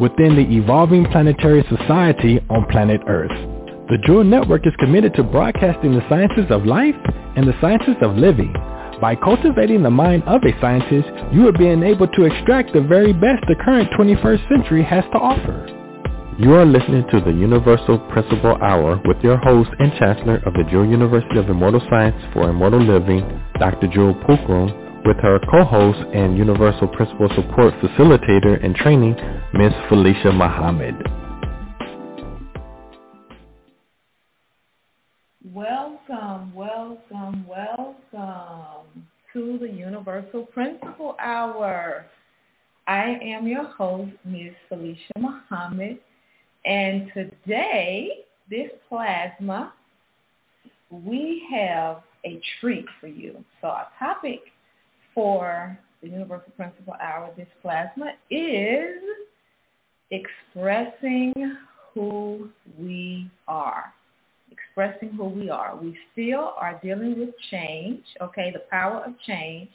within the evolving planetary society on planet Earth. The Jewel Network is committed to broadcasting the sciences of life and the sciences of living. By cultivating the mind of a scientist, you are being able to extract the very best the current 21st century has to offer. You are listening to the Universal Principle Hour with your host and Chancellor of the Jewel University of Immortal Science for Immortal Living, Dr. Jewel Pookrum, with her co-host and Universal Principle Support Facilitator and Training, Ms. Felicia Muhammad. Welcome, welcome, welcome to the Universal Principle Hour. I am your host, Ms. Felicia Muhammad, and today, this plasma, we have a treat for you. So our topic for the Universal Principle Hour, this plasma, is expressing who we are. Expressing who we are. We still are dealing with change, okay, the power of change.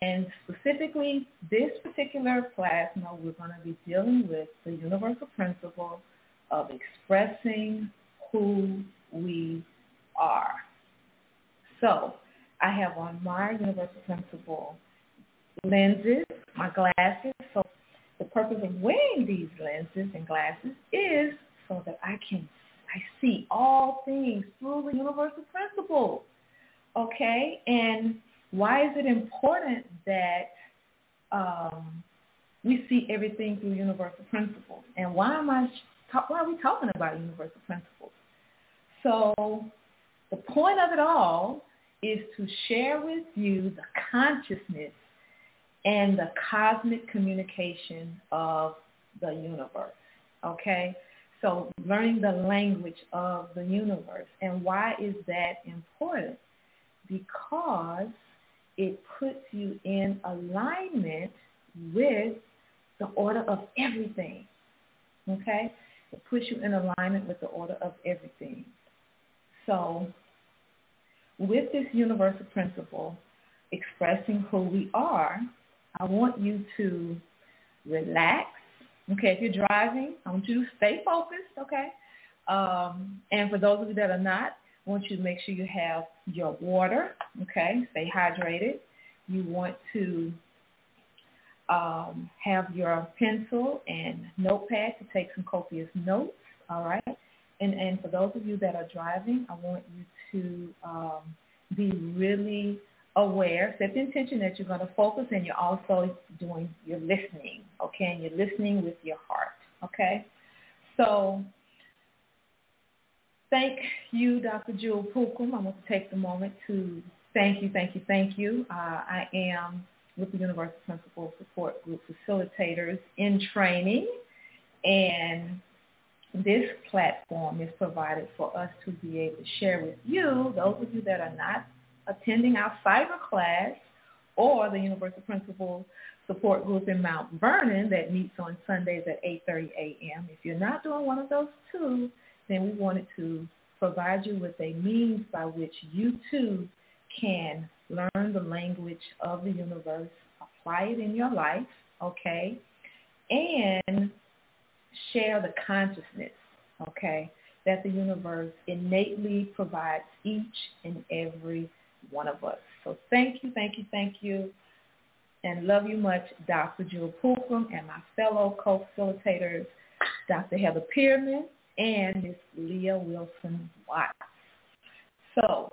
And specifically, this particular plasma, we're going to be dealing with the universal principle of expressing who we are. So I have on my universal principle lenses, my glasses. So the purpose of wearing these lenses and glasses is so that I can I see all things through the universal principle. Okay? And why is it important that um, we see everything through universal principles? And why am I why are we talking about universal principles? So the point of it all is to share with you the consciousness and the cosmic communication of the universe. Okay? So learning the language of the universe. And why is that important? Because it puts you in alignment with the order of everything. Okay? It puts you in alignment with the order of everything. So with this universal principle expressing who we are, I want you to relax. Okay, if you're driving, I want you to stay focused, okay? Um, and for those of you that are not, I want you to make sure you have your water, okay? Stay hydrated. You want to um, have your pencil and notepad to take some copious notes, all right? And, and for those of you that are driving, I want you to um, be really aware, set the intention that you're going to focus and you're also doing, you're listening, okay? And you're listening with your heart, okay? So thank you, Dr. Jewel Pookrum. I want to take the moment to thank you, thank you, thank you. Uh, I am with the Universal Principle Support Group Facilitators in training and this platform is provided for us to be able to share with you, those of you that are not attending our cyber class or the Universal Principles Support Group in Mount Vernon that meets on Sundays at 8.30 a.m. If you're not doing one of those two, then we wanted to provide you with a means by which you too can learn the language of the universe, apply it in your life, okay, and share the consciousness, okay, that the universe innately provides each and every one of us. So thank you, thank you, thank you, and love you much, Dr. Jewel Pookrum and my fellow co-facilitators, Dr. Heather Pearman and Ms. Leah Wilson Watts. So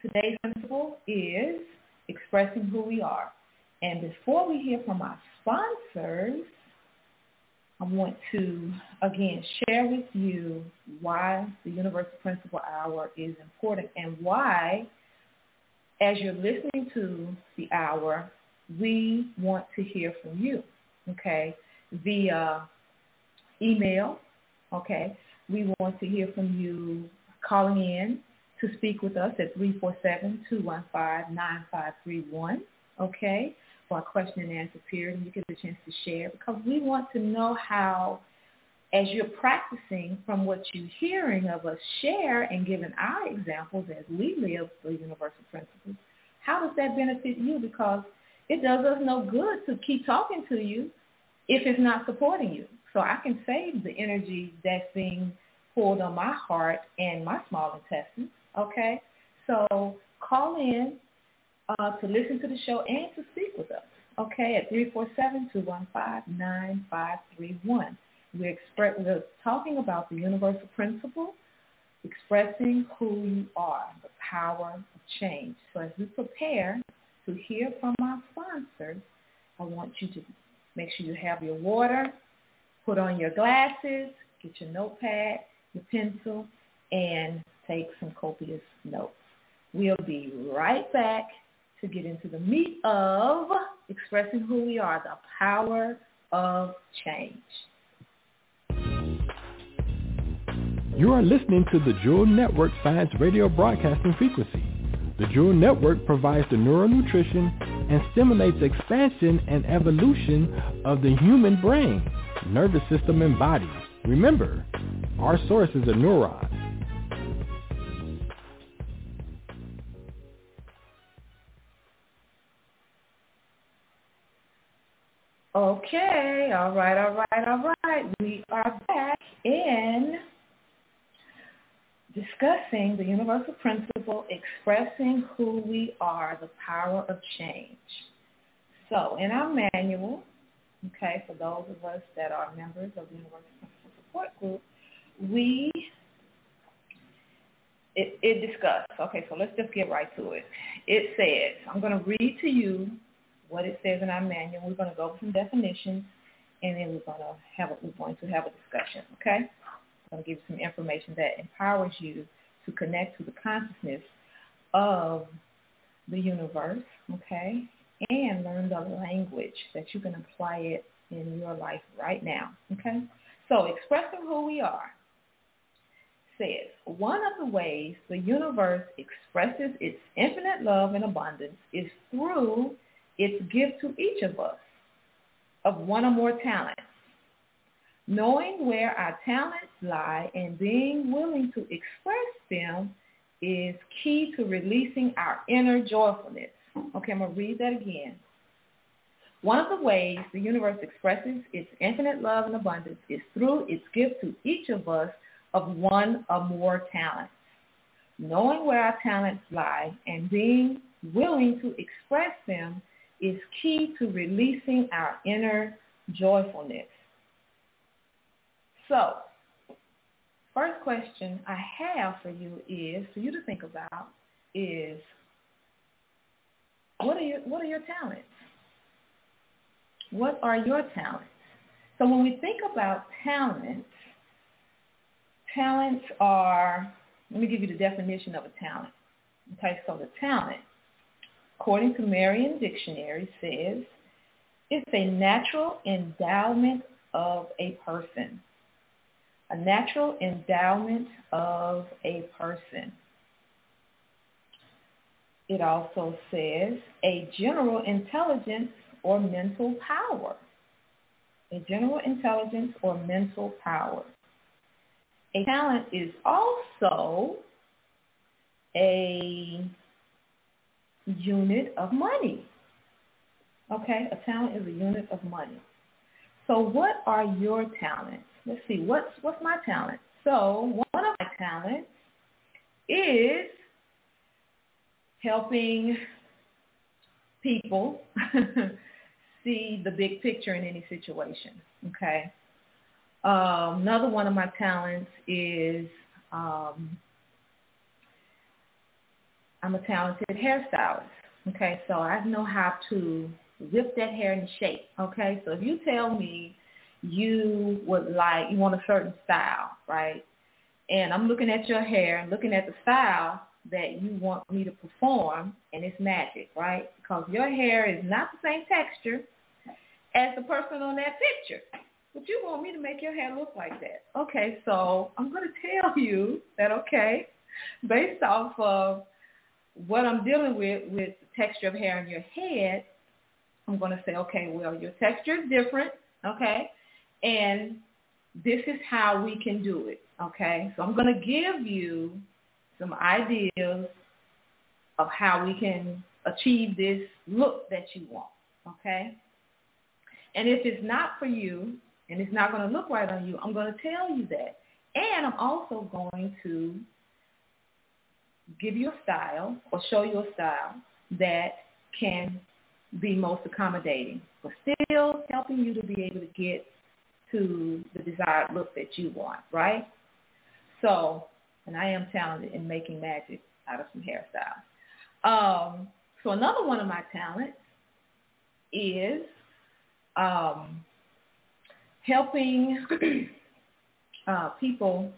today's principle is expressing who we are. And before we hear from our sponsors, I want to, again, share with you why the Universal Principle Hour is important and why, as you're listening to the hour, we want to hear from you, okay, via email, okay. we want to hear from you. Calling in to speak with us at 347-215-9531, okay, our question and answer period, and you get a chance to share because we want to know how, as you're practicing from what you're hearing of us share and giving our examples as we live the universal principles, how does that benefit you? Because it does us no good to keep talking to you if it's not supporting you. So I can save the energy that's being pulled on my heart and my small intestines Okay? So call in uh, to listen to the show and to speak with us. Okay, at 347-215-9531. We're, we're talking about the universal principle, expressing who you are, the power of change. So as we prepare to hear from our sponsors, I want you to make sure you have your water, put on your glasses, get your notepad, your pencil, and take some copious notes. We'll be right back to get into the meat of expressing who we are, the power of change. You are listening to the Jewel Network Science Radio Broadcasting Frequency. The Jewel Network provides the neural nutrition and stimulates expansion and evolution of the human brain, nervous system, and body. Remember, our source is a neuron. Okay, all right, all right, all right. We are back in discussing the universal principle, expressing who we are, the power of change. So in our manual, okay, for those of us that are members of the Universal Principle Support Group, we, it, it discussed, okay, so let's just get right to it. It says, I'm going to read to you what it says in our manual. We're going to go over some definitions, and then we're going to have a, we're going to have a discussion. Okay, I'm going to give you some information that empowers you to connect to the consciousness of the universe. Okay, and learn the language that you can apply it in your life right now. Okay, so expressing who we are says, one of the ways the universe expresses its infinite love and abundance is through its gift to each of us of one or more talents. Knowing where our talents lie and being willing to express them is key to releasing our inner joyfulness. Okay, I'm going to read that again. One of the ways the universe expresses its infinite love and abundance is through its gift to each of us of one or more talents. Knowing where our talents lie and being willing to express them is key to releasing our inner joyfulness. So, first question I have for you is for you to think about is what are your what are your talents? What are your talents? So when we think about talents, talents are let me give you the definition of a talent. Okay, so the talent according to Merriam Dictionary, says it's a natural endowment of a person. A natural endowment of a person. It also says a general intelligence or mental power. A general intelligence or mental power. A talent is also a unit of money. Okay, a talent is a unit of money. So what are your talents? Let's see, what's, what's my talent? So one of my talents is helping people see the big picture in any situation. Okay. Um, another one of my talents is um, I'm a talented hairstylist. Okay, so I know how to whip that hair into shape. Okay, so if you tell me you would like, you want a certain style, right? And I'm looking at your hair and looking at the style that you want me to perform, and it's magic, right? Because your hair is not the same texture as the person on that picture. but you want me to make your hair look like that. Okay, so I'm going to tell you that, okay, based off of what I'm dealing with, with the texture of hair in your head, I'm going to say, okay, well, your texture is different, okay, and this is how we can do it, okay? So I'm going to give you some ideas of how we can achieve this look that you want, okay? And if it's not for you and it's not going to look right on you, I'm going to tell you that. And I'm also going to give you a style or show you a style that can be most accommodating, but still helping you to be able to get to the desired look that you want, right? So, and I am talented in making magic out of some hairstyles. Um, so another one of my talents is um, helping uh, people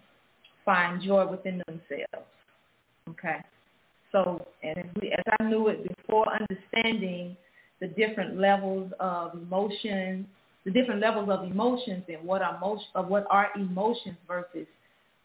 find joy within themselves. Okay. So, and as, we, as I knew it before, understanding the different levels of emotions, the different levels of emotions and what our emotion, of what our emotions versus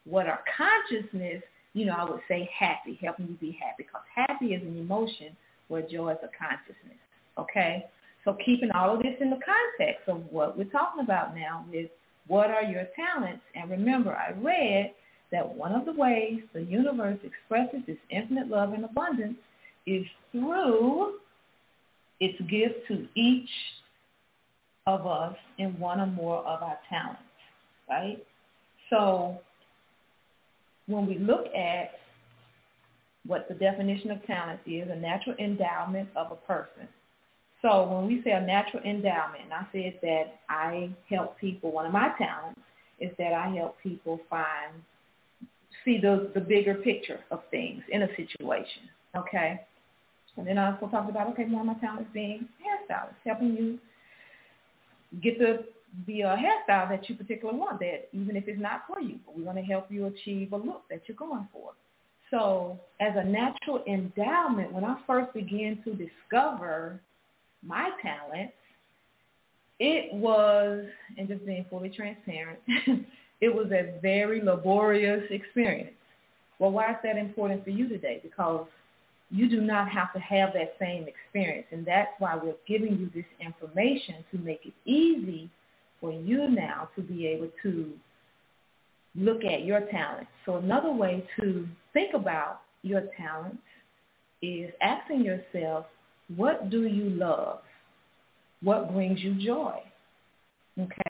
what are consciousness, you know, I would say happy, helping you be happy, because happy is an emotion where joy is a consciousness. Okay. So keeping all of this in the context of what we're talking about now is what are your talents? And remember, I read that one of the ways the universe expresses its infinite love and abundance is through its gift to each of us in one or more of our talents, right? So when we look at what the definition of talent is, a natural endowment of a person. So when we say a natural endowment, and I said that I help people, one of my talents is that I help people find see the, the bigger picture of things in a situation, okay? And then I also talked about, okay, one of my talents being hairstylist, helping you get the the uh, hairstyle that you particularly want, that even if it's not for you, but we want to help you achieve a look that you're going for. So as a natural endowment, when I first began to discover my talents, it was, and just being fully transparent, it was a very laborious experience. Well, why is that important for you today? Because you do not have to have that same experience. And that's why we're giving you this information to make it easy for you now to be able to look at your talents. So another way to think about your talents is asking yourself, what do you love? What brings you joy? Okay.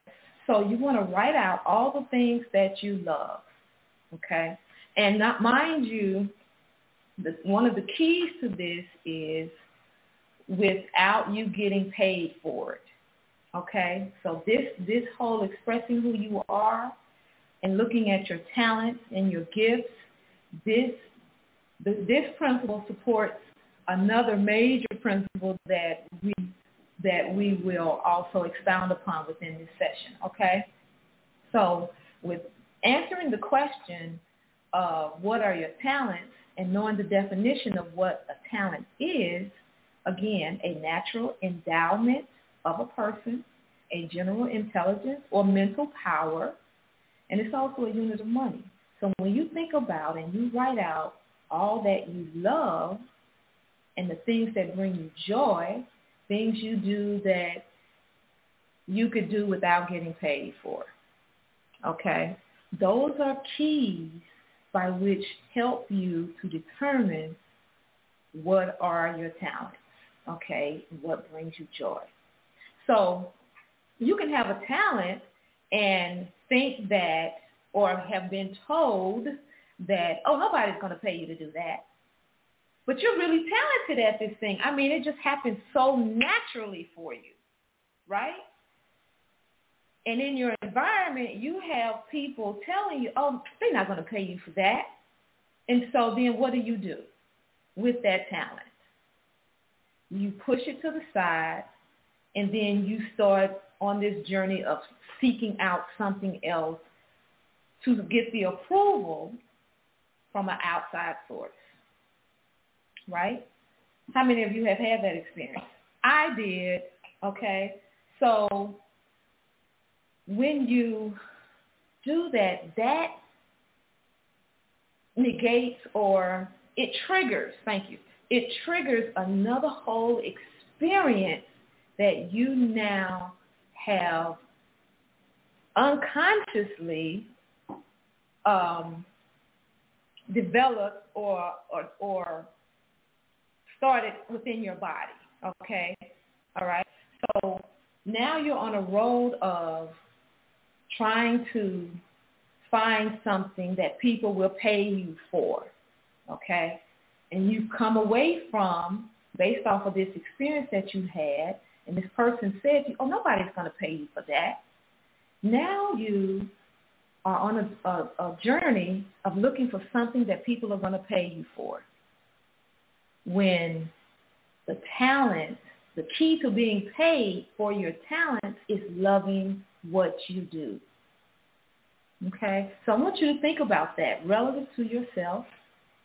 So you want to write out all the things that you love, okay? And not mind you, the, one of the keys to this is without you getting paid for it, okay? So this this whole expressing who you are and looking at your talents and your gifts, this this principle supports another major principle that we that we will also expound upon within this session, okay? So with answering the question of what are your talents and knowing the definition of what a talent is, again, a natural endowment of a person, a general intelligence or mental power, and it's also a unit of money. So when you think about and you write out all that you love and the things that bring you joy, things you do that you could do without getting paid for. Okay? Those are keys by which help you to determine what are your talents, okay, what brings you joy. So you can have a talent and think that or have been told that, oh, nobody's going to pay you to do that. But you're really talented at this thing. I mean, it just happens so naturally for you, right? And in your environment, you have people telling you, oh, they're not going to pay you for that. And so then what do you do with that talent? You push it to the side, and then you start on this journey of seeking out something else to get the approval from an outside source right? How many of you have had that experience? I did, okay? So when you do that, that negates or it triggers, thank you, it triggers another whole experience that you now have unconsciously um, developed or, or, or started within your body. Okay? All right? So now you're on a road of trying to find something that people will pay you for. Okay? And you come away from, based off of this experience that you had, and this person said oh, nobody's going to pay you for that. Now you are on a, a, a journey of looking for something that people are going to pay you for. When the talent, the key to being paid for your talent is loving what you do. Okay? So I want you to think about that relative to yourself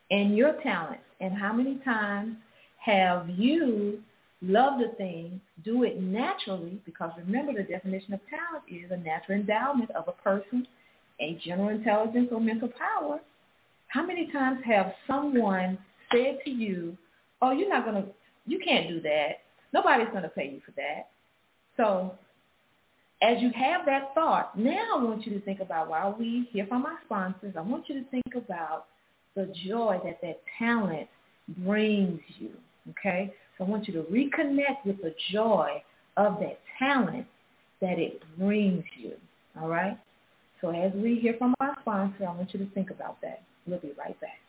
and your talent and how many times have you loved a thing, do it naturally, because remember the definition of talent is a natural endowment of a person, a general intelligence or mental power. How many times have someone said to you, oh, you're not going to, you can't do that. Nobody's going to pay you for that. So as you have that thought, now I want you to think about, while we hear from our sponsors, I want you to think about the joy that that talent brings you, okay? So I want you to reconnect with the joy of that talent that it brings you, all right? So as we hear from our sponsor, I want you to think about that. We'll be right back.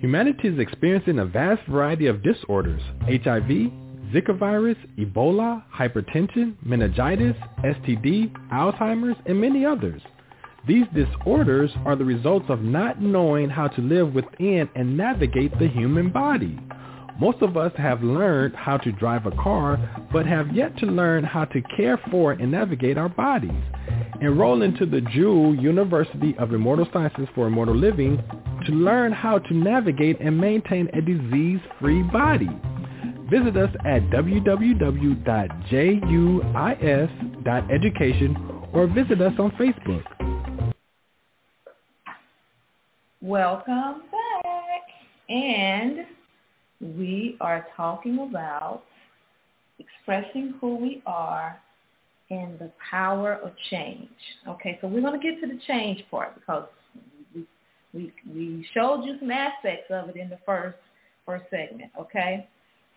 Humanity is experiencing a vast variety of disorders, HIV, Zika virus, Ebola, hypertension, meningitis, STD, Alzheimer's, and many others. These disorders are the results of not knowing how to live within and navigate the human body. Most of us have learned how to drive a car, but have yet to learn how to care for and navigate our bodies. Enroll into the Jewel University of Immortal Sciences for Immortal Living to learn how to navigate and maintain a disease-free body. Visit us at www.juis.education or visit us on Facebook. Welcome back. And we are talking about expressing who we are and the power of change. Okay, so we're going to get to the change part because we, we, we showed you some aspects of it in the first, first segment, okay?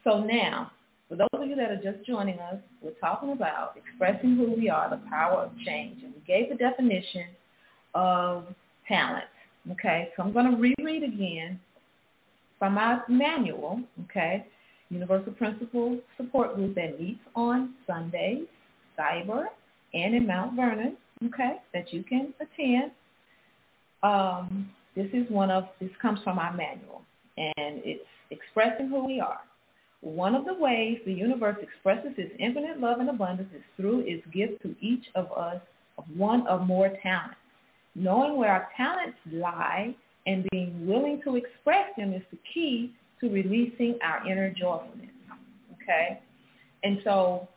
So now, for those of you that are just joining us, we're talking about expressing who we are, the power of change. And we gave the definition of talent. Okay, so I'm going to reread again from our manual, okay, Universal Principles Support Group that meets on Sundays, Cyber, and in Mount Vernon, okay, that you can attend. Um, this is one of, this comes from our manual, and it's expressing who we are. One of the ways the universe expresses its infinite love and abundance is through its gift to each of us of one or more talents. Knowing where our talents lie and being willing to express them is the key to releasing our inner joyfulness. Okay? And so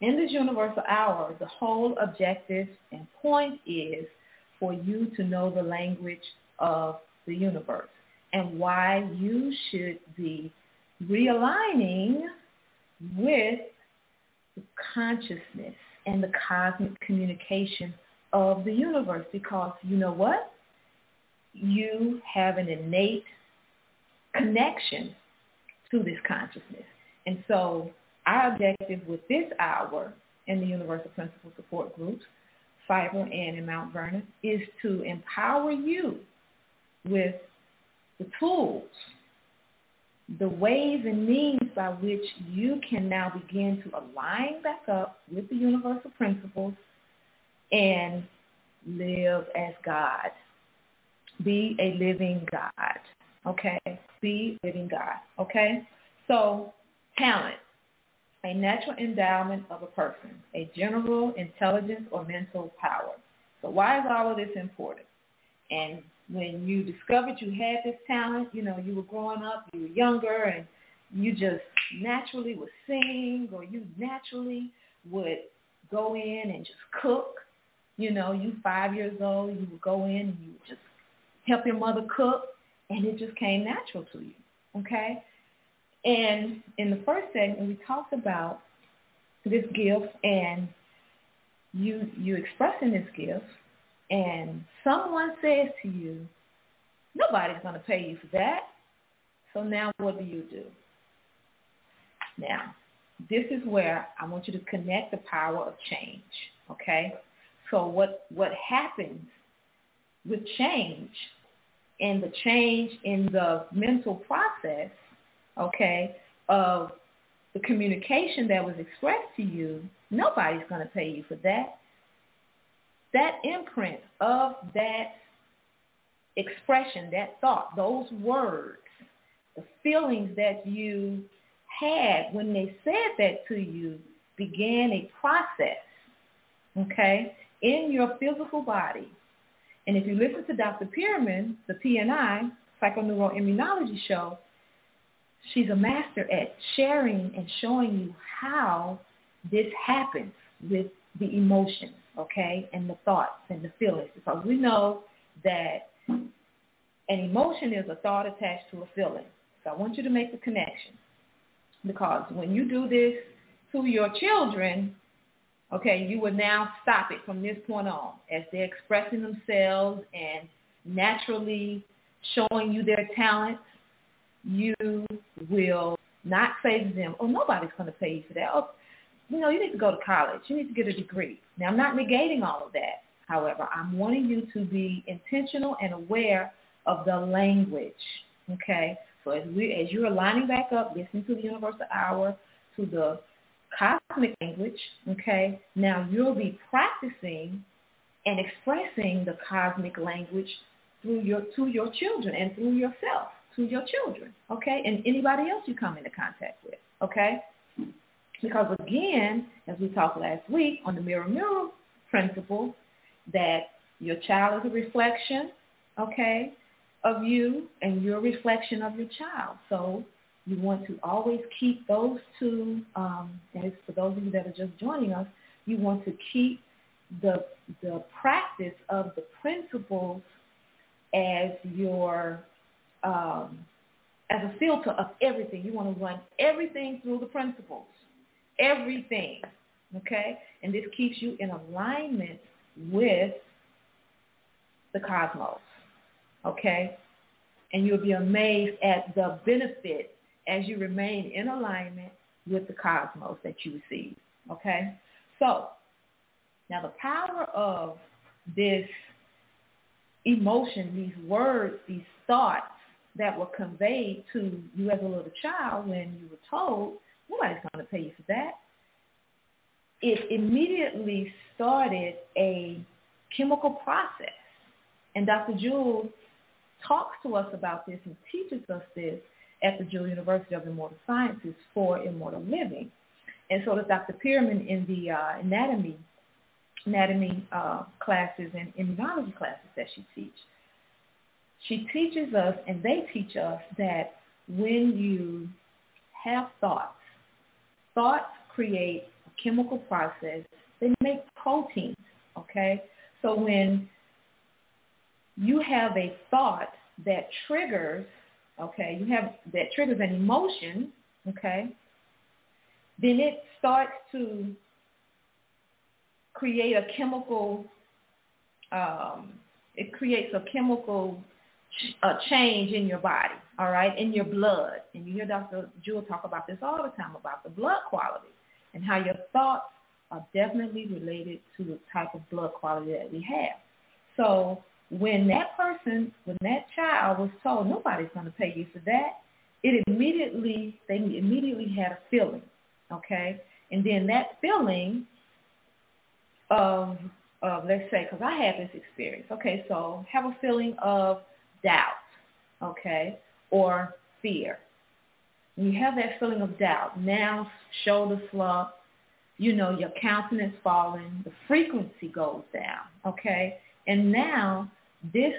in this universal hour, the whole objective and point is for you to know the language of the universe and why you should be realigning with consciousness and the cosmic communication of the universe because you know what? You have an innate connection to this consciousness. And so our objective with this hour in the Universal Principle Support Groups, Fiber and in Mount Vernon, is to empower you with the tools the ways and means by which you can now begin to align back up with the universal principles and live as God. Be a living God. Okay? Be a living God. Okay? So, talent, a natural endowment of a person, a general intelligence or mental power. So why is all of this important? And when you discovered you had this talent, you know, you were growing up, you were younger, and you just naturally would sing or you naturally would go in and just cook. You know, you five years old, you would go in and you would just help your mother cook, and it just came natural to you. Okay? And in the first segment, we talked about this gift and you you expressing this gift, and someone says to you, nobody's going to pay you for that. So now what do you do? Now, this is where I want you to connect the power of change, okay? So what, what happens with change and the change in the mental process, okay, of the communication that was expressed to you, nobody's going to pay you for that. That imprint of that expression, that thought, those words, the feelings that you had when they said that to you began a process, okay, in your physical body. And if you listen to Dr. Pearman, the PNI, Psychoneuroimmunology show, she's a master at sharing and showing you how this happens with the emotions, okay, and the thoughts and the feelings. Because we know that an emotion is a thought attached to a feeling. So I want you to make the connection. Because when you do this to your children, okay, you will now stop it from this point on as they're expressing themselves and naturally showing you their talents. You will not say to them, oh, nobody's going to pay you for that. Oh, you know, you need to go to college. You need to get a degree. Now, I'm not negating all of that. However, I'm wanting you to be intentional and aware of the language, okay? So as we as you're lining back up, listening to the universal hour, to the cosmic language, okay, now you'll be practicing and expressing the cosmic language through your to your children and through yourself to your children, okay, and anybody else you come into contact with, okay? Because again, as we talked last week on the mirror mirror principle, that your child is a reflection, okay, of you and your reflection of your child. So you want to always keep those two, um, and for those of you that are just joining us, you want to keep the, the practice of the principles as your, um, as a filter of everything. You want to run everything through the principles, everything, okay? And this keeps you in alignment with the cosmos okay? And you'll be amazed at the benefit as you remain in alignment with the cosmos that you receive, okay? So now the power of this emotion, these words, these thoughts that were conveyed to you as a little child when you were told, nobody's going to pay you for that. It immediately started a chemical process. And Dr. Jewel talks to us about this and teaches us this at the Jewel University of Immortal Sciences for Immortal Living. And so does Dr. Pearman in the uh, anatomy anatomy uh, classes and immunology classes that she teaches. She teaches us and they teach us that when you have thoughts, thoughts create a chemical process. They make proteins, okay? So when you have a thought that triggers, okay, you have that triggers an emotion, okay, then it starts to create a chemical, um, it creates a chemical ch- a change in your body, all right, in your blood. And you hear Dr. Jewel talk about this all the time about the blood quality and how your thoughts are definitely related to the type of blood quality that we have. So when that person, when that child was told nobody's going to pay you for that, it immediately, they immediately had a feeling, okay? And then that feeling of, of let's say, because I had this experience, okay, so have a feeling of doubt, okay, or fear. When you have that feeling of doubt, now shoulder slump, you know, your countenance falling, the frequency goes down, okay? And now this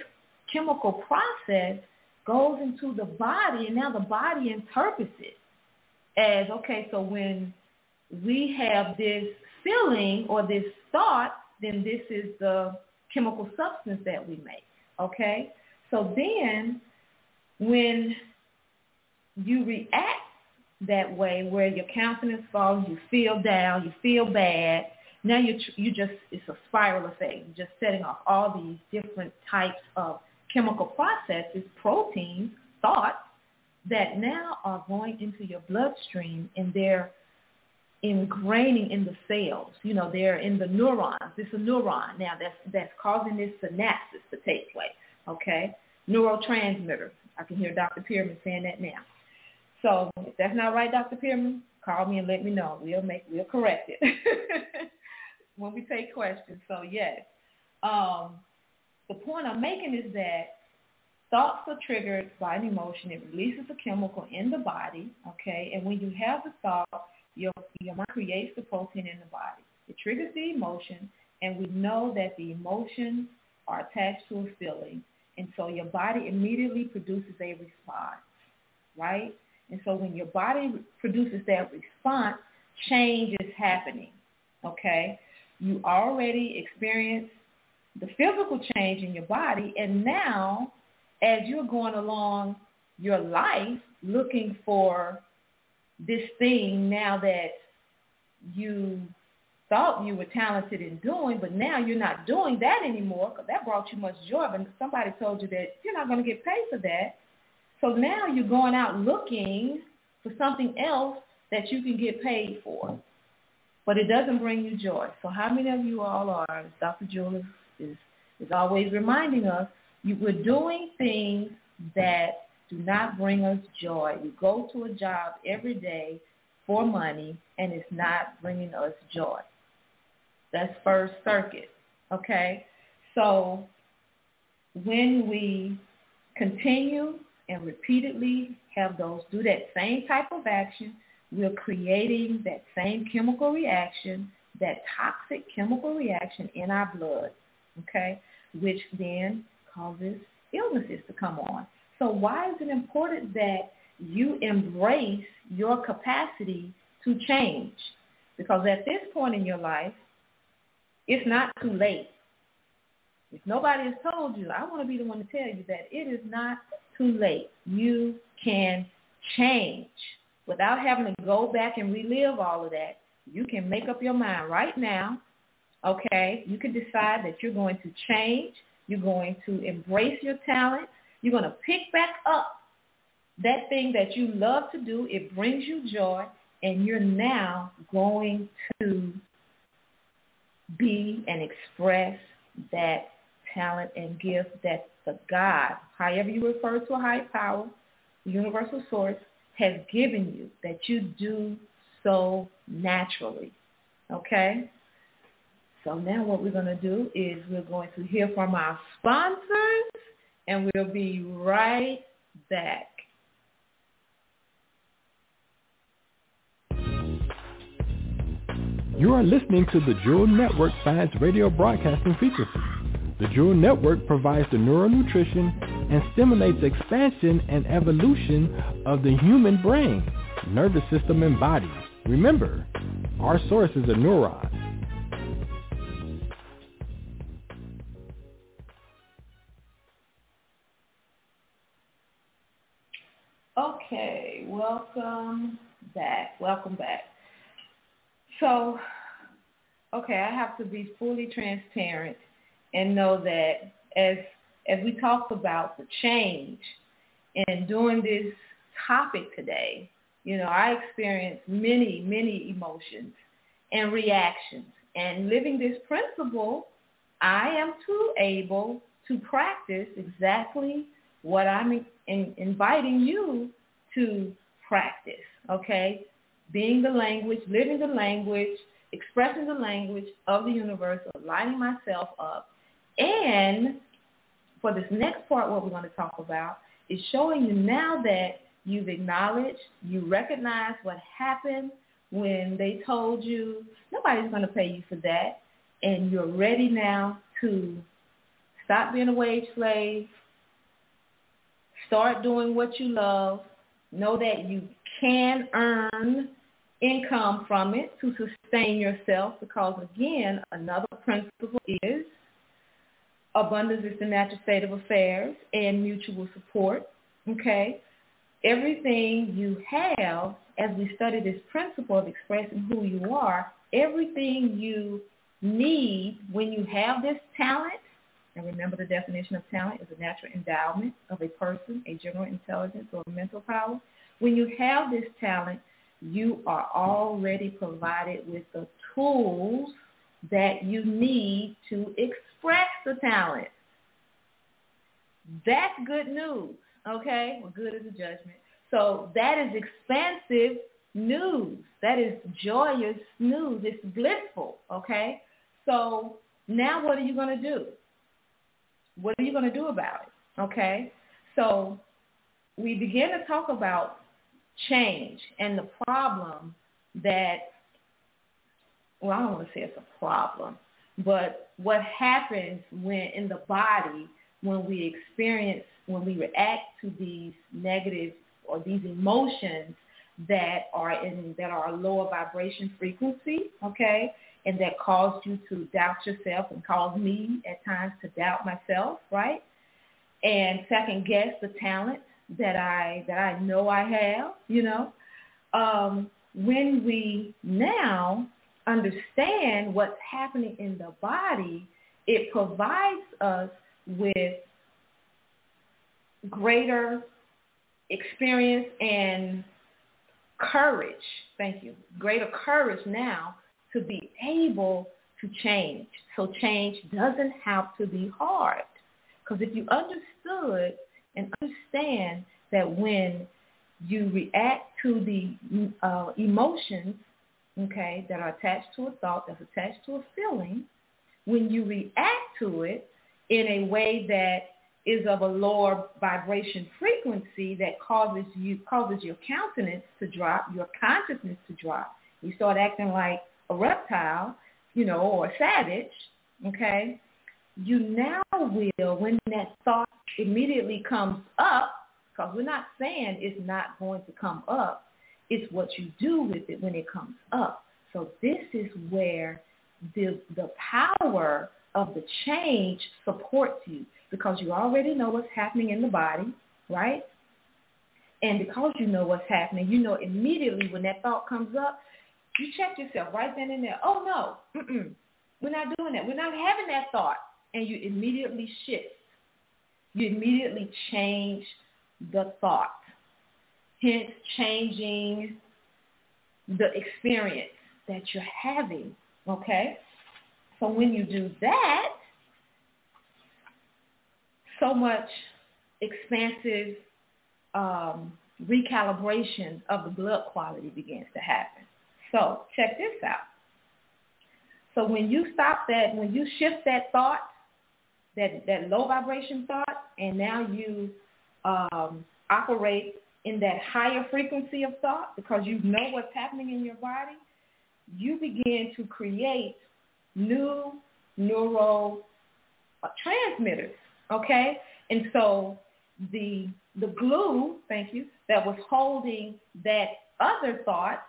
chemical process goes into the body and now the body interprets it as, okay, so when we have this feeling or this thought, then this is the chemical substance that we make. Okay? So then when you react that way where your countenance falls, you feel down, you feel bad, now you you just it's a spiral effect. You're just setting off all these different types of chemical processes, proteins, thoughts that now are going into your bloodstream and they're ingraining in the cells. You know, they're in the neurons. It's a neuron now that's that's causing this synapses to take place. Okay, neurotransmitter. I can hear Dr. Pearman saying that now. So if that's not right, Dr. Pearman, call me and let me know. We'll make we'll correct it when we take questions. So yes, um, the point I'm making is that thoughts are triggered by an emotion. It releases a chemical in the body. Okay, and when you have the thought, your your mind creates the protein in the body. It triggers the emotion, and we know that the emotions are attached to a feeling, and so your body immediately produces a response, right? And so when your body produces that response, change is happening. Okay? You already experienced the physical change in your body, and now as you're going along your life looking for this thing now that you thought you were talented in doing, but now you're not doing that anymore because that brought you much joy, but somebody told you that you're not going to get paid for that. So now you're going out looking for something else that you can get paid for. But it doesn't bring you joy. So how many of you all are, as Dr. Jewel is, is always reminding us, you, we're doing things that do not bring us joy. We go to a job every day for money and it's not bringing us joy. That's first circuit, okay? So when we continue and repeatedly have those do that same type of action, we're creating that same chemical reaction, that toxic chemical reaction in our blood, okay, which then causes illnesses to come on. So why is it important that you embrace your capacity to change? Because at this point in your life, it's not too late. If nobody has told you, I want to be the one to tell you that it is not too late. You can change without having to go back and relive all of that. You can make up your mind right now. Okay, you can decide that you're going to change. You're going to embrace your talent. You're going to pick back up that thing that you love to do. It brings you joy, and you're now going to be and express that talent and gift that the God, however you refer to a high power, universal source, has given you that you do so naturally. Okay? So now what we're going to do is we're going to hear from our sponsors and we'll be right back. You are listening to the Jewel Network Science Radio Broadcasting Frequency. The Jewel Network provides the neural nutrition and stimulates expansion and evolution of the human brain, nervous system, and body. Remember, our source is a neuron. Okay, welcome back. Welcome back. So, okay, I have to be fully transparent and know that as as we talked about the change and doing this topic today, you know, I experienced many, many emotions and reactions. And living this principle, I am too able to practice exactly what I'm in, inviting you to practice, okay? Being the language, living the language, expressing the language of the universe, aligning myself up. And for this next part, what we're going to talk about is showing you now that you've acknowledged, you recognize what happened when they told you. Nobody's going to pay you for that, and you're ready now to stop being a wage slave, start doing what you love, know that you can earn income from it to sustain yourself because again, another principle is abundance is the natural state of affairs and mutual support. Okay? Everything you have, as we study this principle of expressing who you are, everything you need when you have this talent, and remember the definition of talent is a natural endowment of a person, a general intelligence or mental power. When you have this talent, you are already provided with the tools that you need to express the talent. That's good news, okay? Well, good is a judgment. So that is expansive news. That is joyous news. It's blissful, okay? So now what are you going to do? What are you going to do about it? Okay? So we begin to talk about change and the problem that, well, I don't want to say it's a problem, but what happens when in the body when we experience, when we react to these negative or these emotions that are in that are a lower vibration frequency, okay, and that cause you to doubt yourself and cause me at times to doubt myself, right? And second guess the talent that I that I know I have, you know. Um, when we now understand what's happening in the body, it provides us with greater experience and courage. Thank you. Greater courage now to be able to change. So change doesn't have to be hard. Because if you understood and understand that when you react to the uh, emotions, okay, that are attached to a thought, that's attached to a feeling, when you react to it in a way that is of a lower vibration frequency that causes you causes your countenance to drop, your consciousness to drop. You start acting like a reptile, you know, or a savage, okay? You now will, when that thought immediately comes up, because we're not saying it's not going to come up, it's what you do with it when it comes up. So this is where the the power of the change supports you because you already know what's happening in the body, right? And because you know what's happening, you know immediately when that thought comes up, you check yourself right then and there. Oh no, mm-mm. we're not doing that. We're not having that thought. And you immediately shift. You immediately change the thought, hence changing the experience that you're having, okay? So when you do that, so much expansive um, recalibration of the blood quality begins to happen. So check this out. So when you stop that, when you shift that thought, that, that low vibration thought, and now you um, operate in that higher frequency of thought because you know what's happening in your body, you begin to create new neural uh, transmitters, okay? And so the the glue, thank you, that was holding that other thought,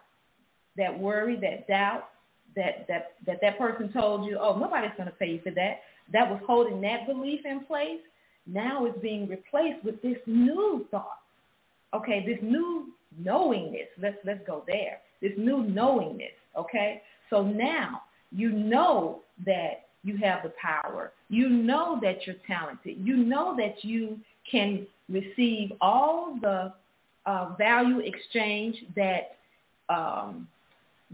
that worry, that doubt, that that that that person told you, oh, nobody's going to pay you for that. That was holding that belief in place. Now it's being replaced with this new thought. Okay, this new knowingness. Let's let's go there. This new knowingness. Okay, so now you know that you have the power. You know that you're talented. You know that you can receive all the uh, value exchange that um,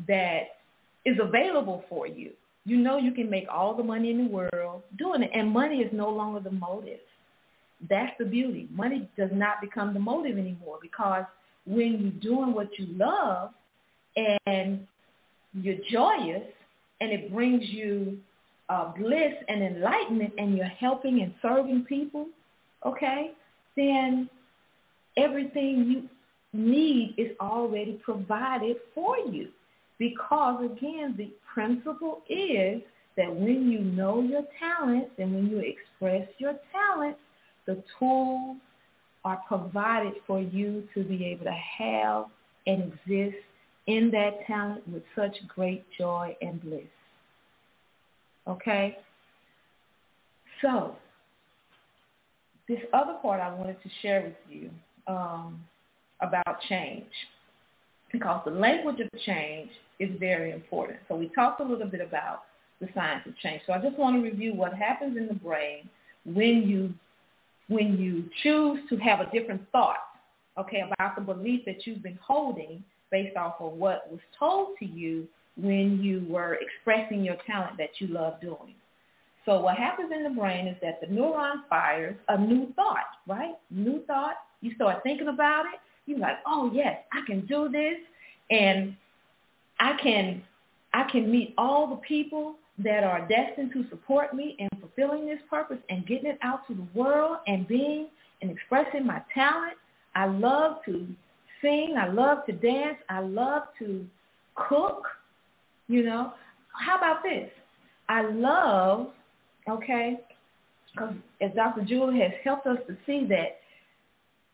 that is available for you. You know you can make all the money in the world doing it, and money is no longer the motive. That's the beauty. Money does not become the motive anymore because when you're doing what you love and you're joyous, and it brings you uh, bliss and enlightenment and you're helping and serving people, okay, then everything you need is already provided for you. Because again, the principle is that when you know your talents and when you express your talents, the tools are provided for you to be able to have and exist in that talent with such great joy and bliss. Okay? So, this other part I wanted to share with you um, about change because the language of change is very important. So we talked a little bit about the science of change. So I just want to review what happens in the brain when you when you choose to have a different thought, okay, about the belief that you've been holding based off of what was told to you when you were expressing your talent that you love doing. So what happens in the brain is that the neuron fires a new thought, right? New thought. You start thinking about it. You're like, oh yes, I can do this, and I can I can meet all the people that are destined to support me in fulfilling this purpose and getting it out to the world and being and expressing my talent. I love to sing. I love to dance. I love to cook. You know, how about this? I love, okay, because as Dr. Jewel has helped us to see that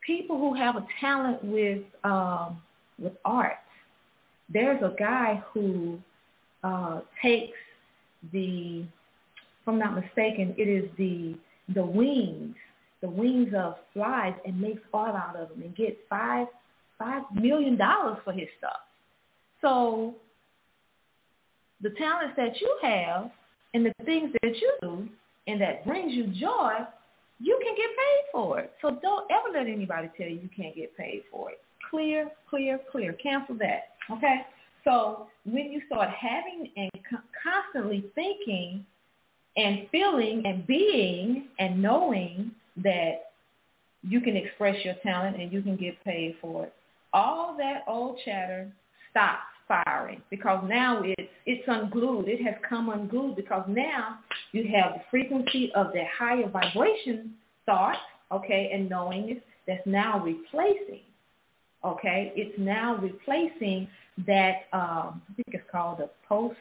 people who have a talent with um, with art, there's a guy who uh, takes the, if I'm not mistaken, it is the the wings, the wings of flies, and makes art out of them and gets five five million dollars for his stuff. So the talents that you have and the things that you do and that brings you joy, you can get paid for it. So don't ever let anybody tell you you can't get paid for it. Clear, clear, clear. Cancel that. Okay? So when you start having and constantly thinking and feeling and being and knowing that you can express your talent and you can get paid for it, all that old chatter stops firing because now it's it's unglued. It has come unglued because now you have the frequency of the higher vibration thought, okay, and knowing it that's now replacing, okay, it's now replacing that um, I think it's called a post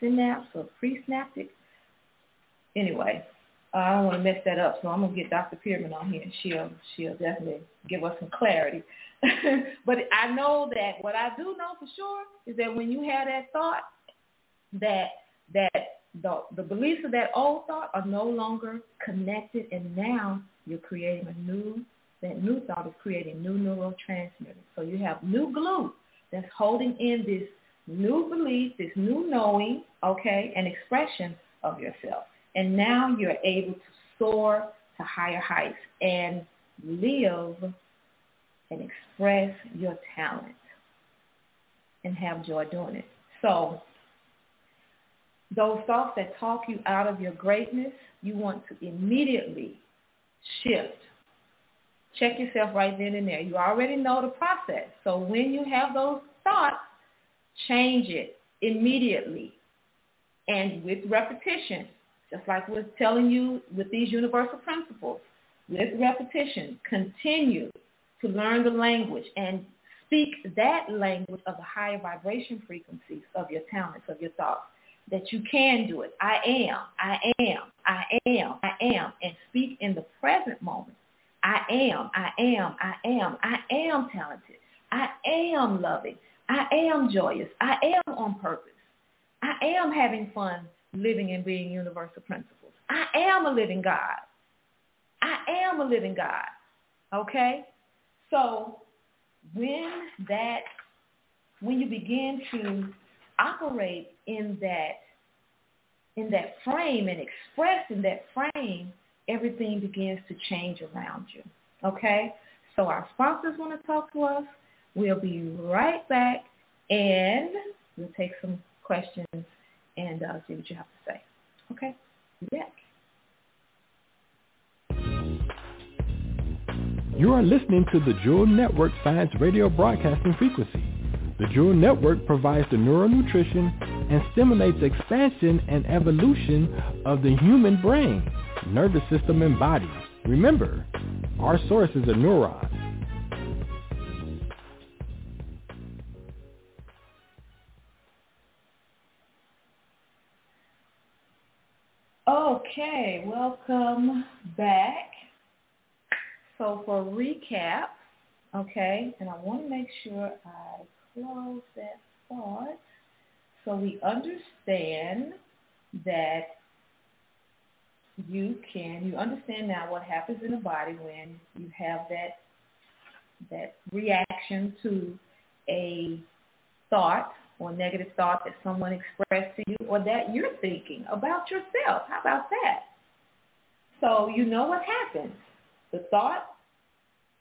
synapse or presynaptic. Anyway, I don't want to mess that up, so I'm gonna get Dr. Pearman on here, she'll she'll definitely give us some clarity. but I know that what I do know for sure is that when you have that thought, that that the the beliefs of that old thought are no longer connected, and now you're creating a new that new thought is creating new neurotransmitters. So you have new glue that's holding in this new belief, this new knowing, okay, and expression of yourself. And now you're able to soar to higher heights and live and express your talent and have joy doing it. So those thoughts that talk you out of your greatness, you want to immediately shift check yourself right then and there. You already know the process. So when you have those thoughts, change it immediately and with repetition, just like we're telling you with these universal principles. With repetition, continue to learn the language and speak that language of the higher vibration frequencies of your talents, of your thoughts, that you can do it. I am, I am, I am, I am, and speak in the present moment I am, I am, I am, I am talented. I am loving. I am joyous. I am on purpose. I am having fun living and being universal principles. I am a living God. I am a living God. Okay? So when that, when you begin to operate in that, in that frame and express in that frame, everything begins to change around you. Okay? So our sponsors want to talk to us. We'll be right back and we'll take some questions and uh, see what you have to say. Okay? Be. You are listening to the Jewel Network Science Radio Broadcasting Frequency. The Jewel Network provides the neural nutrition and stimulates expansion and evolution of the human brain nervous system, and body. Remember, our source is a neuron. Okay, welcome back. So for recap, okay, and I want to make sure I close that thought. So we understand that you can, you understand now what happens in the body when you have that, that reaction to a thought or negative thought that someone expressed to you or that you're thinking about yourself. How about that? So you know what happens. The thought,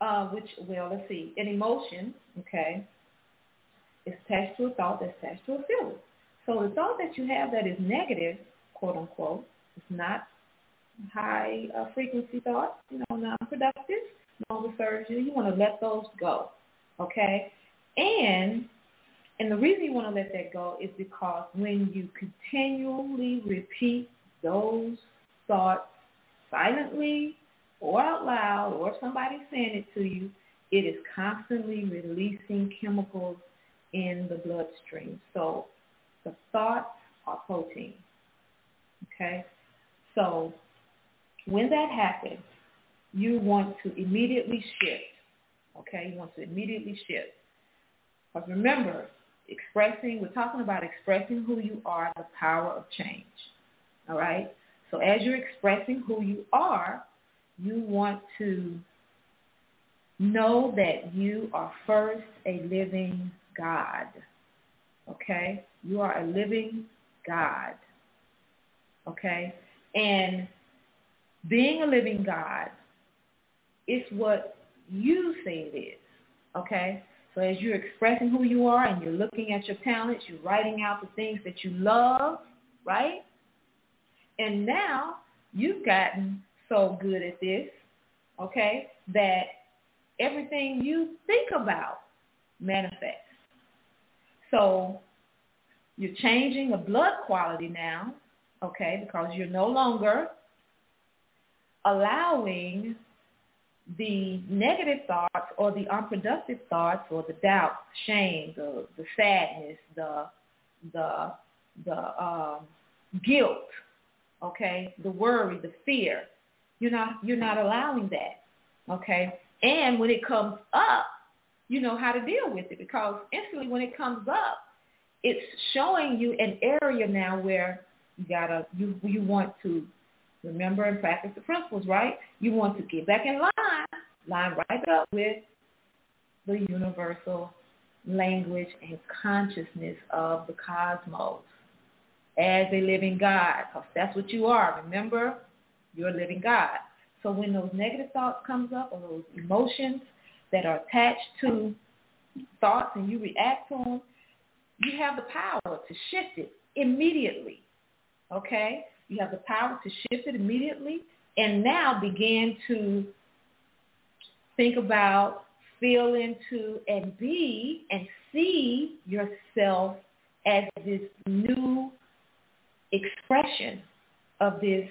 uh, which, well, let's see, an emotion, okay, is attached to a thought that's attached to a feeling. So the thought that you have that is negative, quote unquote, is not high uh, frequency thoughts, you know, non-productive, no longer you. You want to let those go, okay? And and the reason you want to let that go is because when you continually repeat those thoughts silently or out loud or somebody saying it to you, it is constantly releasing chemicals in the bloodstream. So the thoughts are protein. Okay? So when that happens, you want to immediately shift. Okay? You want to immediately shift. But remember, expressing, we're talking about expressing who you are, the power of change. All right? So as you're expressing who you are, you want to know that you are first a living God. Okay? You are a living God. Okay? And being a living God is what you say it is. Okay? So as you're expressing who you are and you're looking at your talents, you're writing out the things that you love, right? And now you've gotten so good at this, okay, that everything you think about manifests. So you're changing the blood quality now, okay, because you're no longer allowing the negative thoughts or the unproductive thoughts or the doubt, shame, the, the sadness, the, the, the um, guilt, okay, the worry, the fear. You're not, you're not allowing that, okay? And when it comes up, you know how to deal with it because instantly when it comes up, it's showing you an area now where you gotta you you want to remember and practice the principles, right? You want to get back in line, line right up with the universal language and consciousness of the cosmos as a living God, because that's what you are. Remember, you're living God. So when those negative thoughts comes up or those emotions that are attached to thoughts and you react to them, you have the power to shift it immediately. Okay? You have the power to shift it immediately and now begin to think about, feel into, and be and see yourself as this new expression of this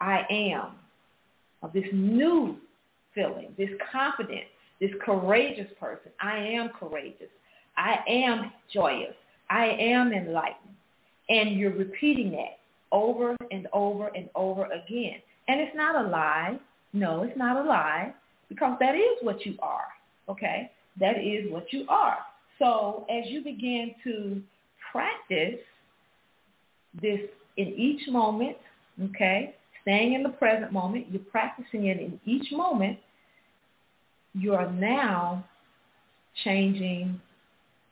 I am, of this new feeling, this confidence, this courageous person. I am courageous. I am joyous. I am enlightened. And you're repeating that over and over and over again. And it's not a lie. No, it's not a lie because that is what you are. Okay? That is what you are. So as you begin to practice this in each moment, okay, staying in the present moment, you're practicing it in each moment, you are now changing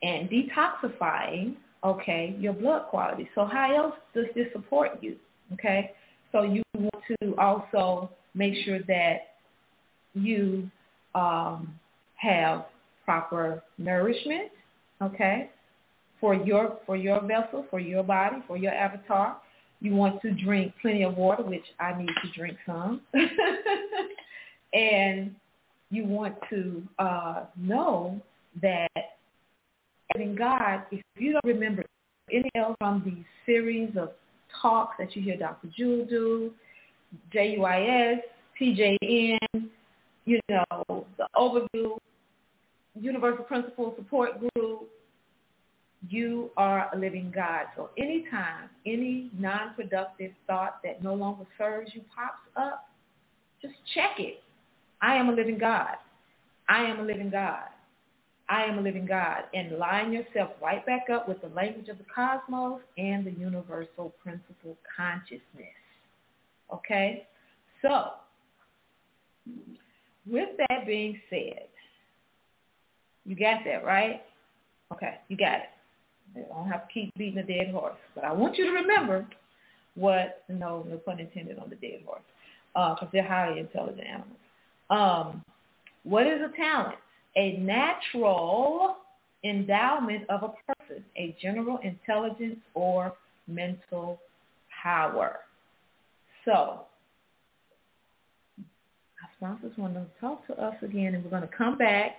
and detoxifying, okay, your blood quality. So how else does this support you? Okay? So you want to also make sure that you um, have proper nourishment, okay, for your for your vessel, for your body, for your avatar. You want to drink plenty of water, which I need to drink some. and you want to uh, know that in God, if you don't remember anything else from the series of talks that you hear Dr. Jewel do, JUIS, TJN, you know, the overview, Universal Principle Support Group, you are a living God. So anytime any non-productive thought that no longer serves you pops up, just check it. I am a living God. I am a living God. I am a living God, and line yourself right back up with the language of the cosmos and the universal principle consciousness. Okay? So, with that being said, you got that, right? Okay, you got it. I don't have to keep beating a dead horse. But I want you to remember what, no, no pun intended on the dead horse, because uh, they're highly intelligent animals. Um, what is a talent? A natural endowment of a person, a general intelligence or mental power. So our sponsors want to talk to us again, and we're going to come back.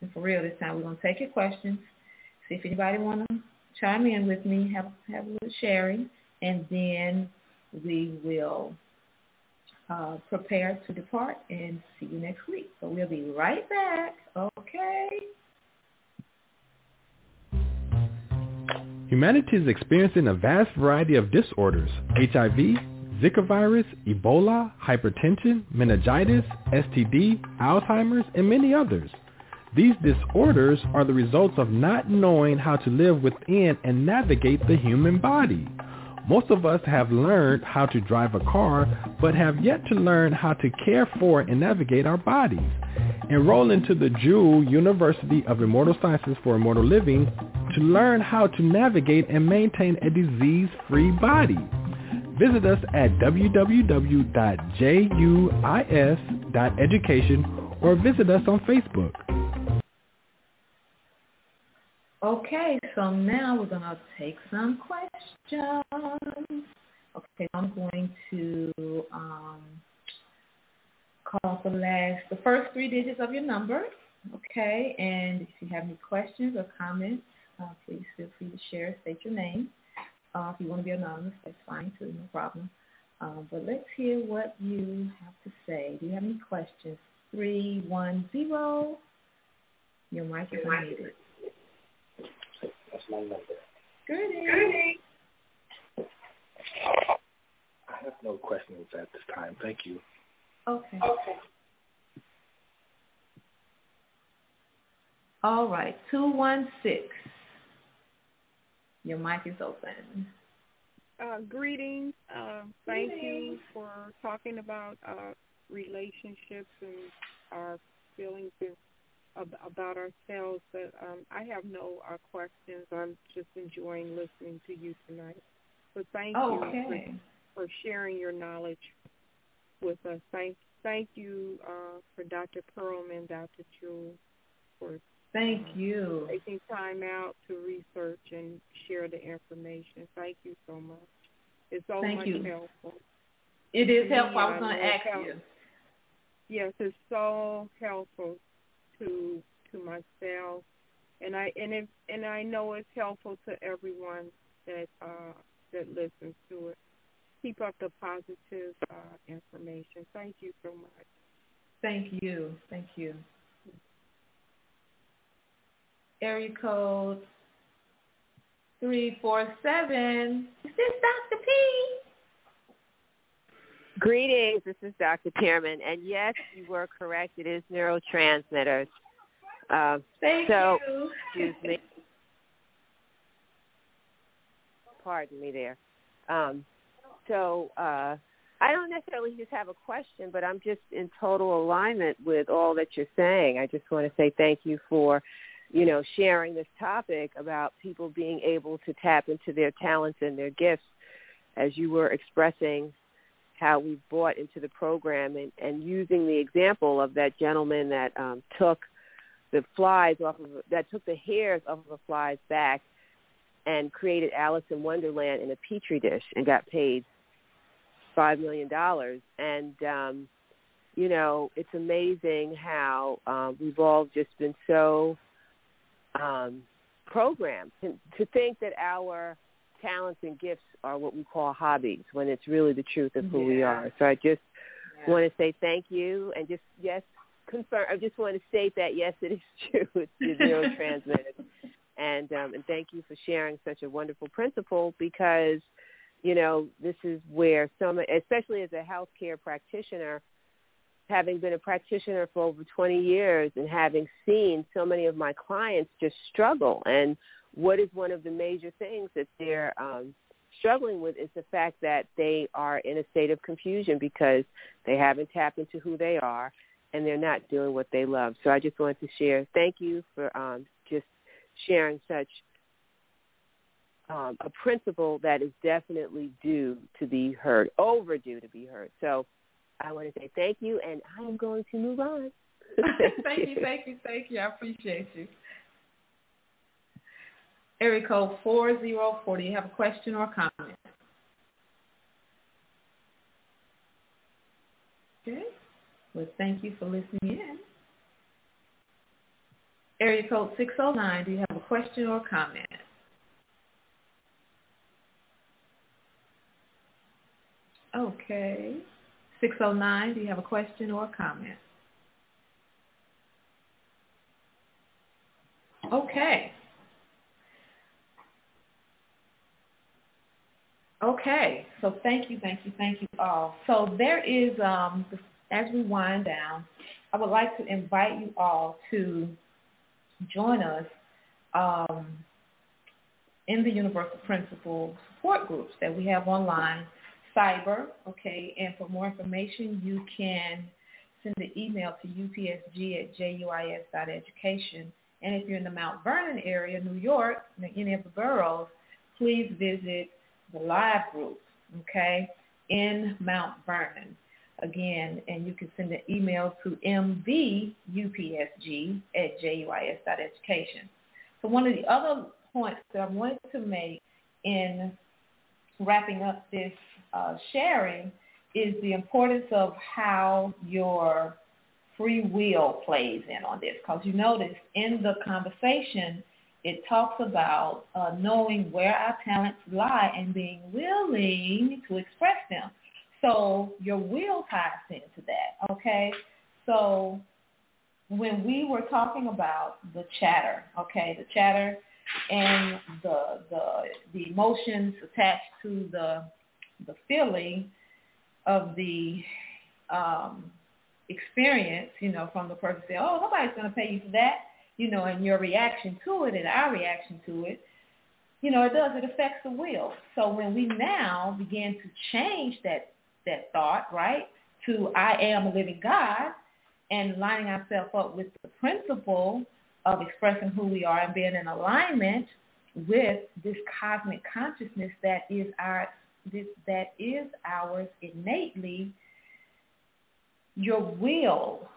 And for real this time, we're going to take your questions. See if anybody want to chime in with me, have have a little sharing, and then we will uh, prepare to depart and see you next week. So we'll be right back. Okay. Humanity is experiencing a vast variety of disorders, HIV, Zika virus, Ebola, hypertension, meningitis, STD, Alzheimer's, and many others. These disorders are the results of not knowing how to live within and navigate the human body. Most of us have learned how to drive a car, but have yet to learn how to care for and navigate our bodies. Enroll into the Jewel University of Immortal Sciences for Immortal Living to learn how to navigate and maintain a disease-free body. Visit us at www.juis.education or visit us on Facebook. Okay, so now we're going to take some questions. Okay, I'm going to um, call the last, the first three digits of your number. Okay, and if you have any questions or comments, uh, please feel free to share. State your name. Uh, if you want to be anonymous, that's fine too, no problem. Um, but let's hear what you have to say. Do you have any questions? Three one zero. Your mic is unmuted. That's my number. Good. I have no questions at this time. Thank you. Okay. Okay. All right. 216. Your mic is open. Uh, greetings. Uh, thank greetings. you for talking about uh, relationships and our feelings about ourselves, but um, I have no uh, questions. I'm just enjoying listening to you tonight. So thank okay. you for, for sharing your knowledge with us. Thank thank you uh, for Dr. Pearlman, Dr. Jewel, for thank uh, you taking time out to research and share the information. Thank you so much. It's so thank much you. helpful. It is helpful. I was going to ask you. Yes, it's so helpful to to myself, and I and and I know it's helpful to everyone that uh, that listens to it. Keep up the positive uh, information. Thank you so much. Thank you. Thank you. Area code three four seven. Is this Dr. P? Greetings. This is Dr. Pearman, and yes, you were correct. It is neurotransmitters. Uh, Thank so, you. excuse me. Pardon me there. Um, so uh, I don't necessarily just have a question, but I'm just in total alignment with all that you're saying. I just want to say thank you for, you know, sharing this topic about people being able to tap into their talents and their gifts as you were expressing how we've bought into the program and, and using the example of that gentleman that um, took the flies off of that took the hairs off of a fly's back and created Alice in Wonderland in a petri dish and got paid five million dollars. And um, you know, it's amazing how um, we've all just been so um, programmed to, to think that our talents and gifts are what we call hobbies when it's really the truth of who yeah. we are. So I just yeah. want to say thank you and just yes, confirm. I just want to state that yes, it is true. It's the neurotransmitters, and um, and thank you for sharing such a wonderful principle because you know this is where some, especially as a healthcare practitioner, having been a practitioner for over 20 years and having seen so many of my clients just struggle and what is one of the major things that they're um, struggling with is the fact that they are in a state of confusion because they haven't tapped into who they are and they're not doing what they love. So I just wanted to share. Thank you for um, just sharing such um, a principle that is definitely due to be heard, overdue to be heard. So I want to say thank you, and I am going to move on. thank, thank you, thank you, thank you. I appreciate you. Area code 404. Do you have a question or comment? Okay. Well, thank you for listening in. Area code 609. Do you have a question or comment? Okay. 609, do you have a question or comment? Okay. Okay, so thank you, thank you, thank you all. So there is, um, as we wind down, I would like to invite you all to join us um, in the Universal Principle support groups that we have online cyber, okay, and for more information, you can send an email to upsg at juis.education. And if you're in the Mount Vernon area, New York, any of the boroughs, please visit the live group, okay, in Mount Vernon. Again, and you can send an email to mvupsg at juis.education. So one of the other points that I wanted to make in wrapping up this uh, sharing is the importance of how your free will plays in on this. Because you notice in the conversation, it talks about uh, knowing where our talents lie and being willing to express them. So your will ties into that, okay? So when we were talking about the chatter, okay, the chatter and the the the emotions attached to the the feeling of the um, experience, you know, from the person say, oh, nobody's going to pay you for that, you know, and your reaction to it and our reaction to it, you know, it does, it affects the will. So when we now begin to change that, that thought, right, to I am a living God and lining ourselves up with the principle of expressing who we are and being in alignment with this cosmic consciousness that is our this that is ours innately your will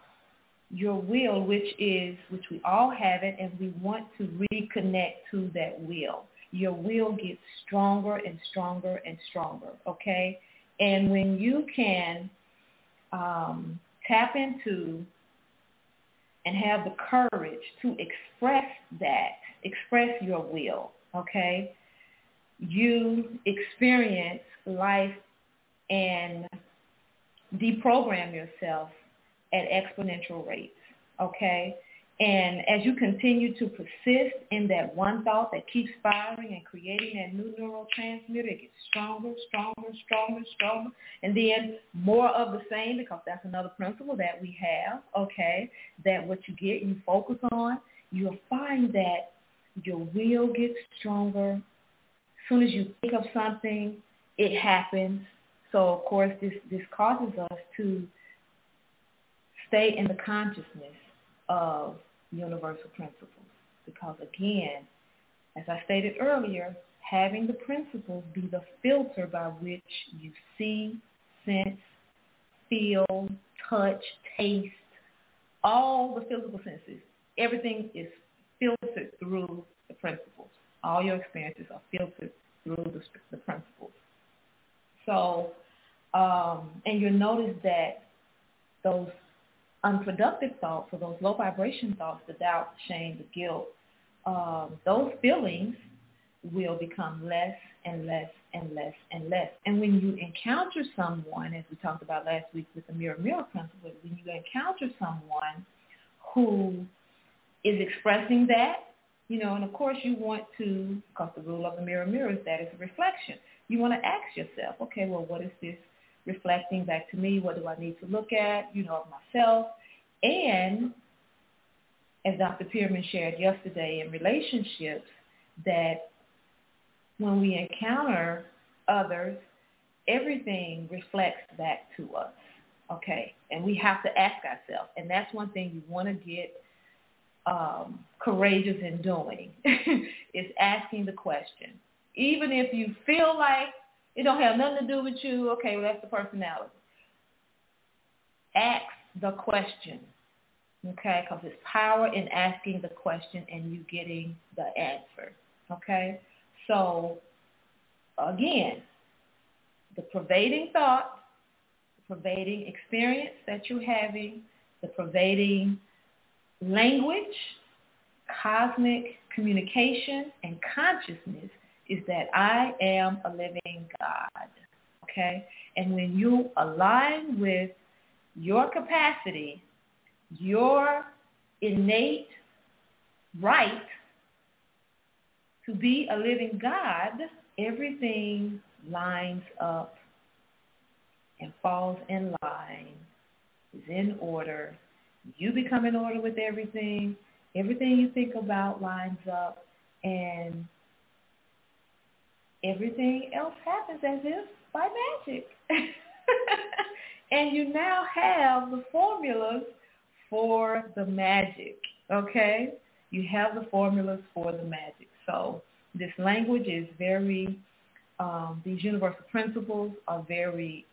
your will which is which we all have it and we want to reconnect to that will your will gets stronger and stronger and stronger okay and when you can um, tap into and have the courage to express that, express your will, okay? You experience life and deprogram yourself at exponential rates, okay? And as you continue to persist in that one thought that keeps firing and creating that new neurotransmitter, it gets stronger, stronger, stronger, stronger. And then more of the same because that's another principle that we have, okay, that what you get, you focus on, you'll find that your will gets stronger. As soon as you think of something, it happens. So of course this, this causes us to stay in the consciousness of universal principles. Because again, as I stated earlier, having the principles be the filter by which you see, sense, feel, touch, taste, all the physical senses, everything is filtered through the principles. All your experiences are filtered through the, the principles. So, um, and you'll notice that those unproductive thoughts or those low vibration thoughts, the doubt, the shame, the guilt, um, those feelings will become less and less and less and less. And when you encounter someone, as we talked about last week with the mirror mirror principle, when you encounter someone who is expressing that, you know, and of course you want to, because the rule of the mirror mirror is that it's a reflection. You want to ask yourself, okay, well, what is this reflecting back to me, what do I need to look at, you know, of myself. And as Dr. Pearman shared yesterday in relationships, that when we encounter others, everything reflects back to us. Okay, and we have to ask ourselves, and that's one thing you want to get um, courageous in doing is asking the question. Even if you feel like it don't have nothing to do with you, okay, well that's the personality. Ask the question, okay, because there's power in asking the question and you getting the answer, okay. So again, the pervading thought, the pervading experience that you're having, the pervading language, cosmic communication, and consciousness is that I am a living God. Okay? And when you align with your capacity, your innate right to be a living God, everything lines up and falls in line, is in order. You become in order with everything. Everything you think about lines up and everything else happens as if by magic. and you now have the formulas for the magic, okay? You have the formulas for the magic. So this language is very, um, these universal principles are very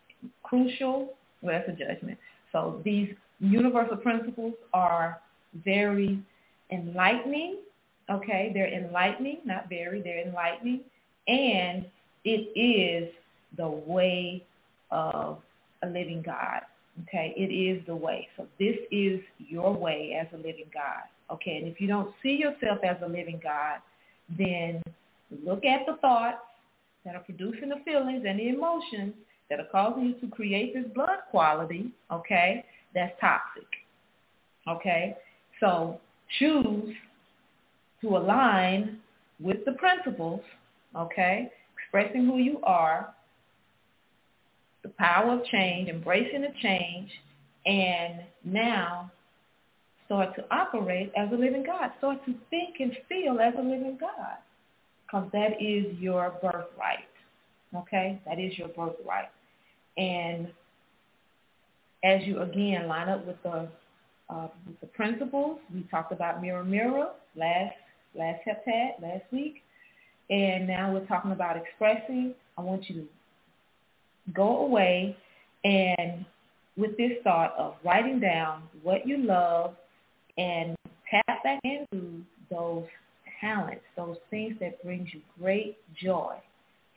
crucial. Well, that's a judgment. So these universal principles are very enlightening. Okay, they're enlightening, not very, they're enlightening. And it is the way of a living God. Okay, it is the way. So this is your way as a living God. Okay, and if you don't see yourself as a living God, then look at the thoughts that are producing the feelings and the emotions that are causing you to create this blood quality, okay, that's toxic. Okay? So choose to align with the principles, okay, expressing who you are, the power of change, embracing the change, and now start to operate as a living God. Start to think and feel as a living God because that is your birthright. Okay? That is your birthright. And as you again line up with the uh, with the principles, we talked about mirror mirror last last heptad last week, and now we're talking about expressing. I want you to go away and with this thought of writing down what you love and tap back into those talents, those things that brings you great joy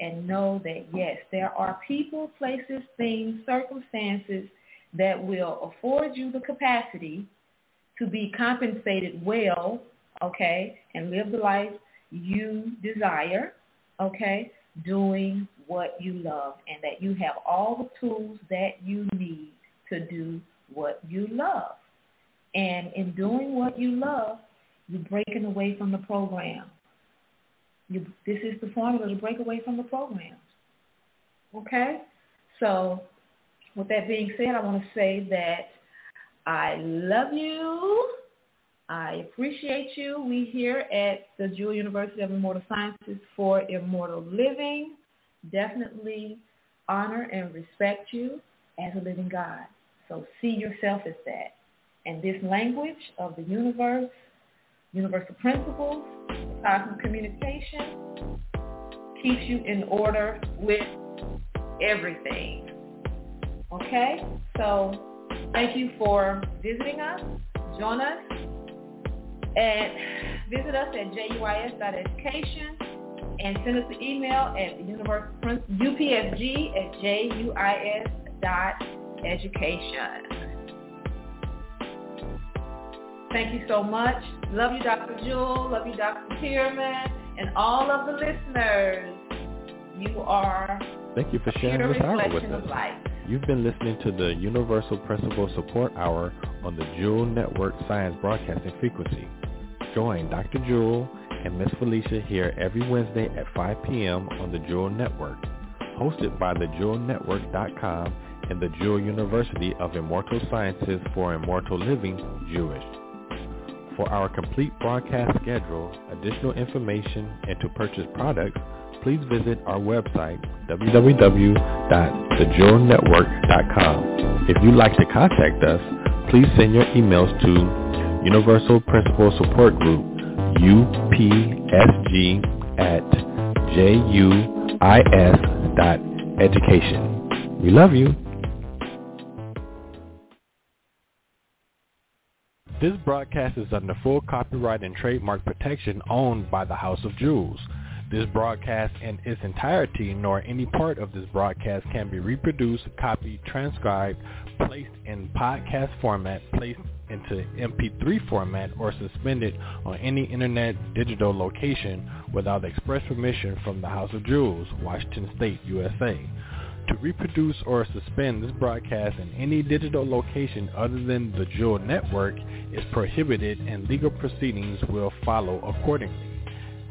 and know that yes, there are people, places, things, circumstances that will afford you the capacity to be compensated well, okay, and live the life you desire, okay, doing what you love and that you have all the tools that you need to do what you love. And in doing what you love, you're breaking away from the program. You, this is the formula to break away from the program. Okay? So with that being said, I want to say that I love you. I appreciate you. We here at the Jewel University of Immortal Sciences for Immortal Living definitely honor and respect you as a living God. So see yourself as that. And this language of the universe, universal principles, cosmic communication, keeps you in order with everything. Okay? So thank you for visiting us. Join us and visit us at juis.education and send us an email at upsg at juis.education. Thank you so much. Love you, Dr. Jewel. Love you, Dr. Pearman. And all of the listeners, you are Thank you for sharing this hour with us. You've been listening to the Universal Principle Support Hour on the Jewel Network Science Broadcasting Frequency. Join Dr. Jewel and Miss Felicia here every Wednesday at 5 p.m. on the Jewel Network. hosted by thejewelnetwork.com and the Jewel University of Immortal Sciences for Immortal Living, JUIS. For our complete broadcast schedule, additional information, and to purchase products, please visit our website, www.thejewelnetwork.com. If you'd like to contact us, please send your emails to Universal Principle Support Group, UPSG at juis.education. We love you. This broadcast is under full copyright and trademark protection owned by the House of Jewels. This broadcast in its entirety nor any part of this broadcast can be reproduced, copied, transcribed, placed in podcast format, placed into MP3 format, or suspended on any internet digital location without express permission from the House of Jewels, Washington State, USA. To reproduce or suspend this broadcast in any digital location other than the Jewel Network is prohibited and legal proceedings will follow accordingly.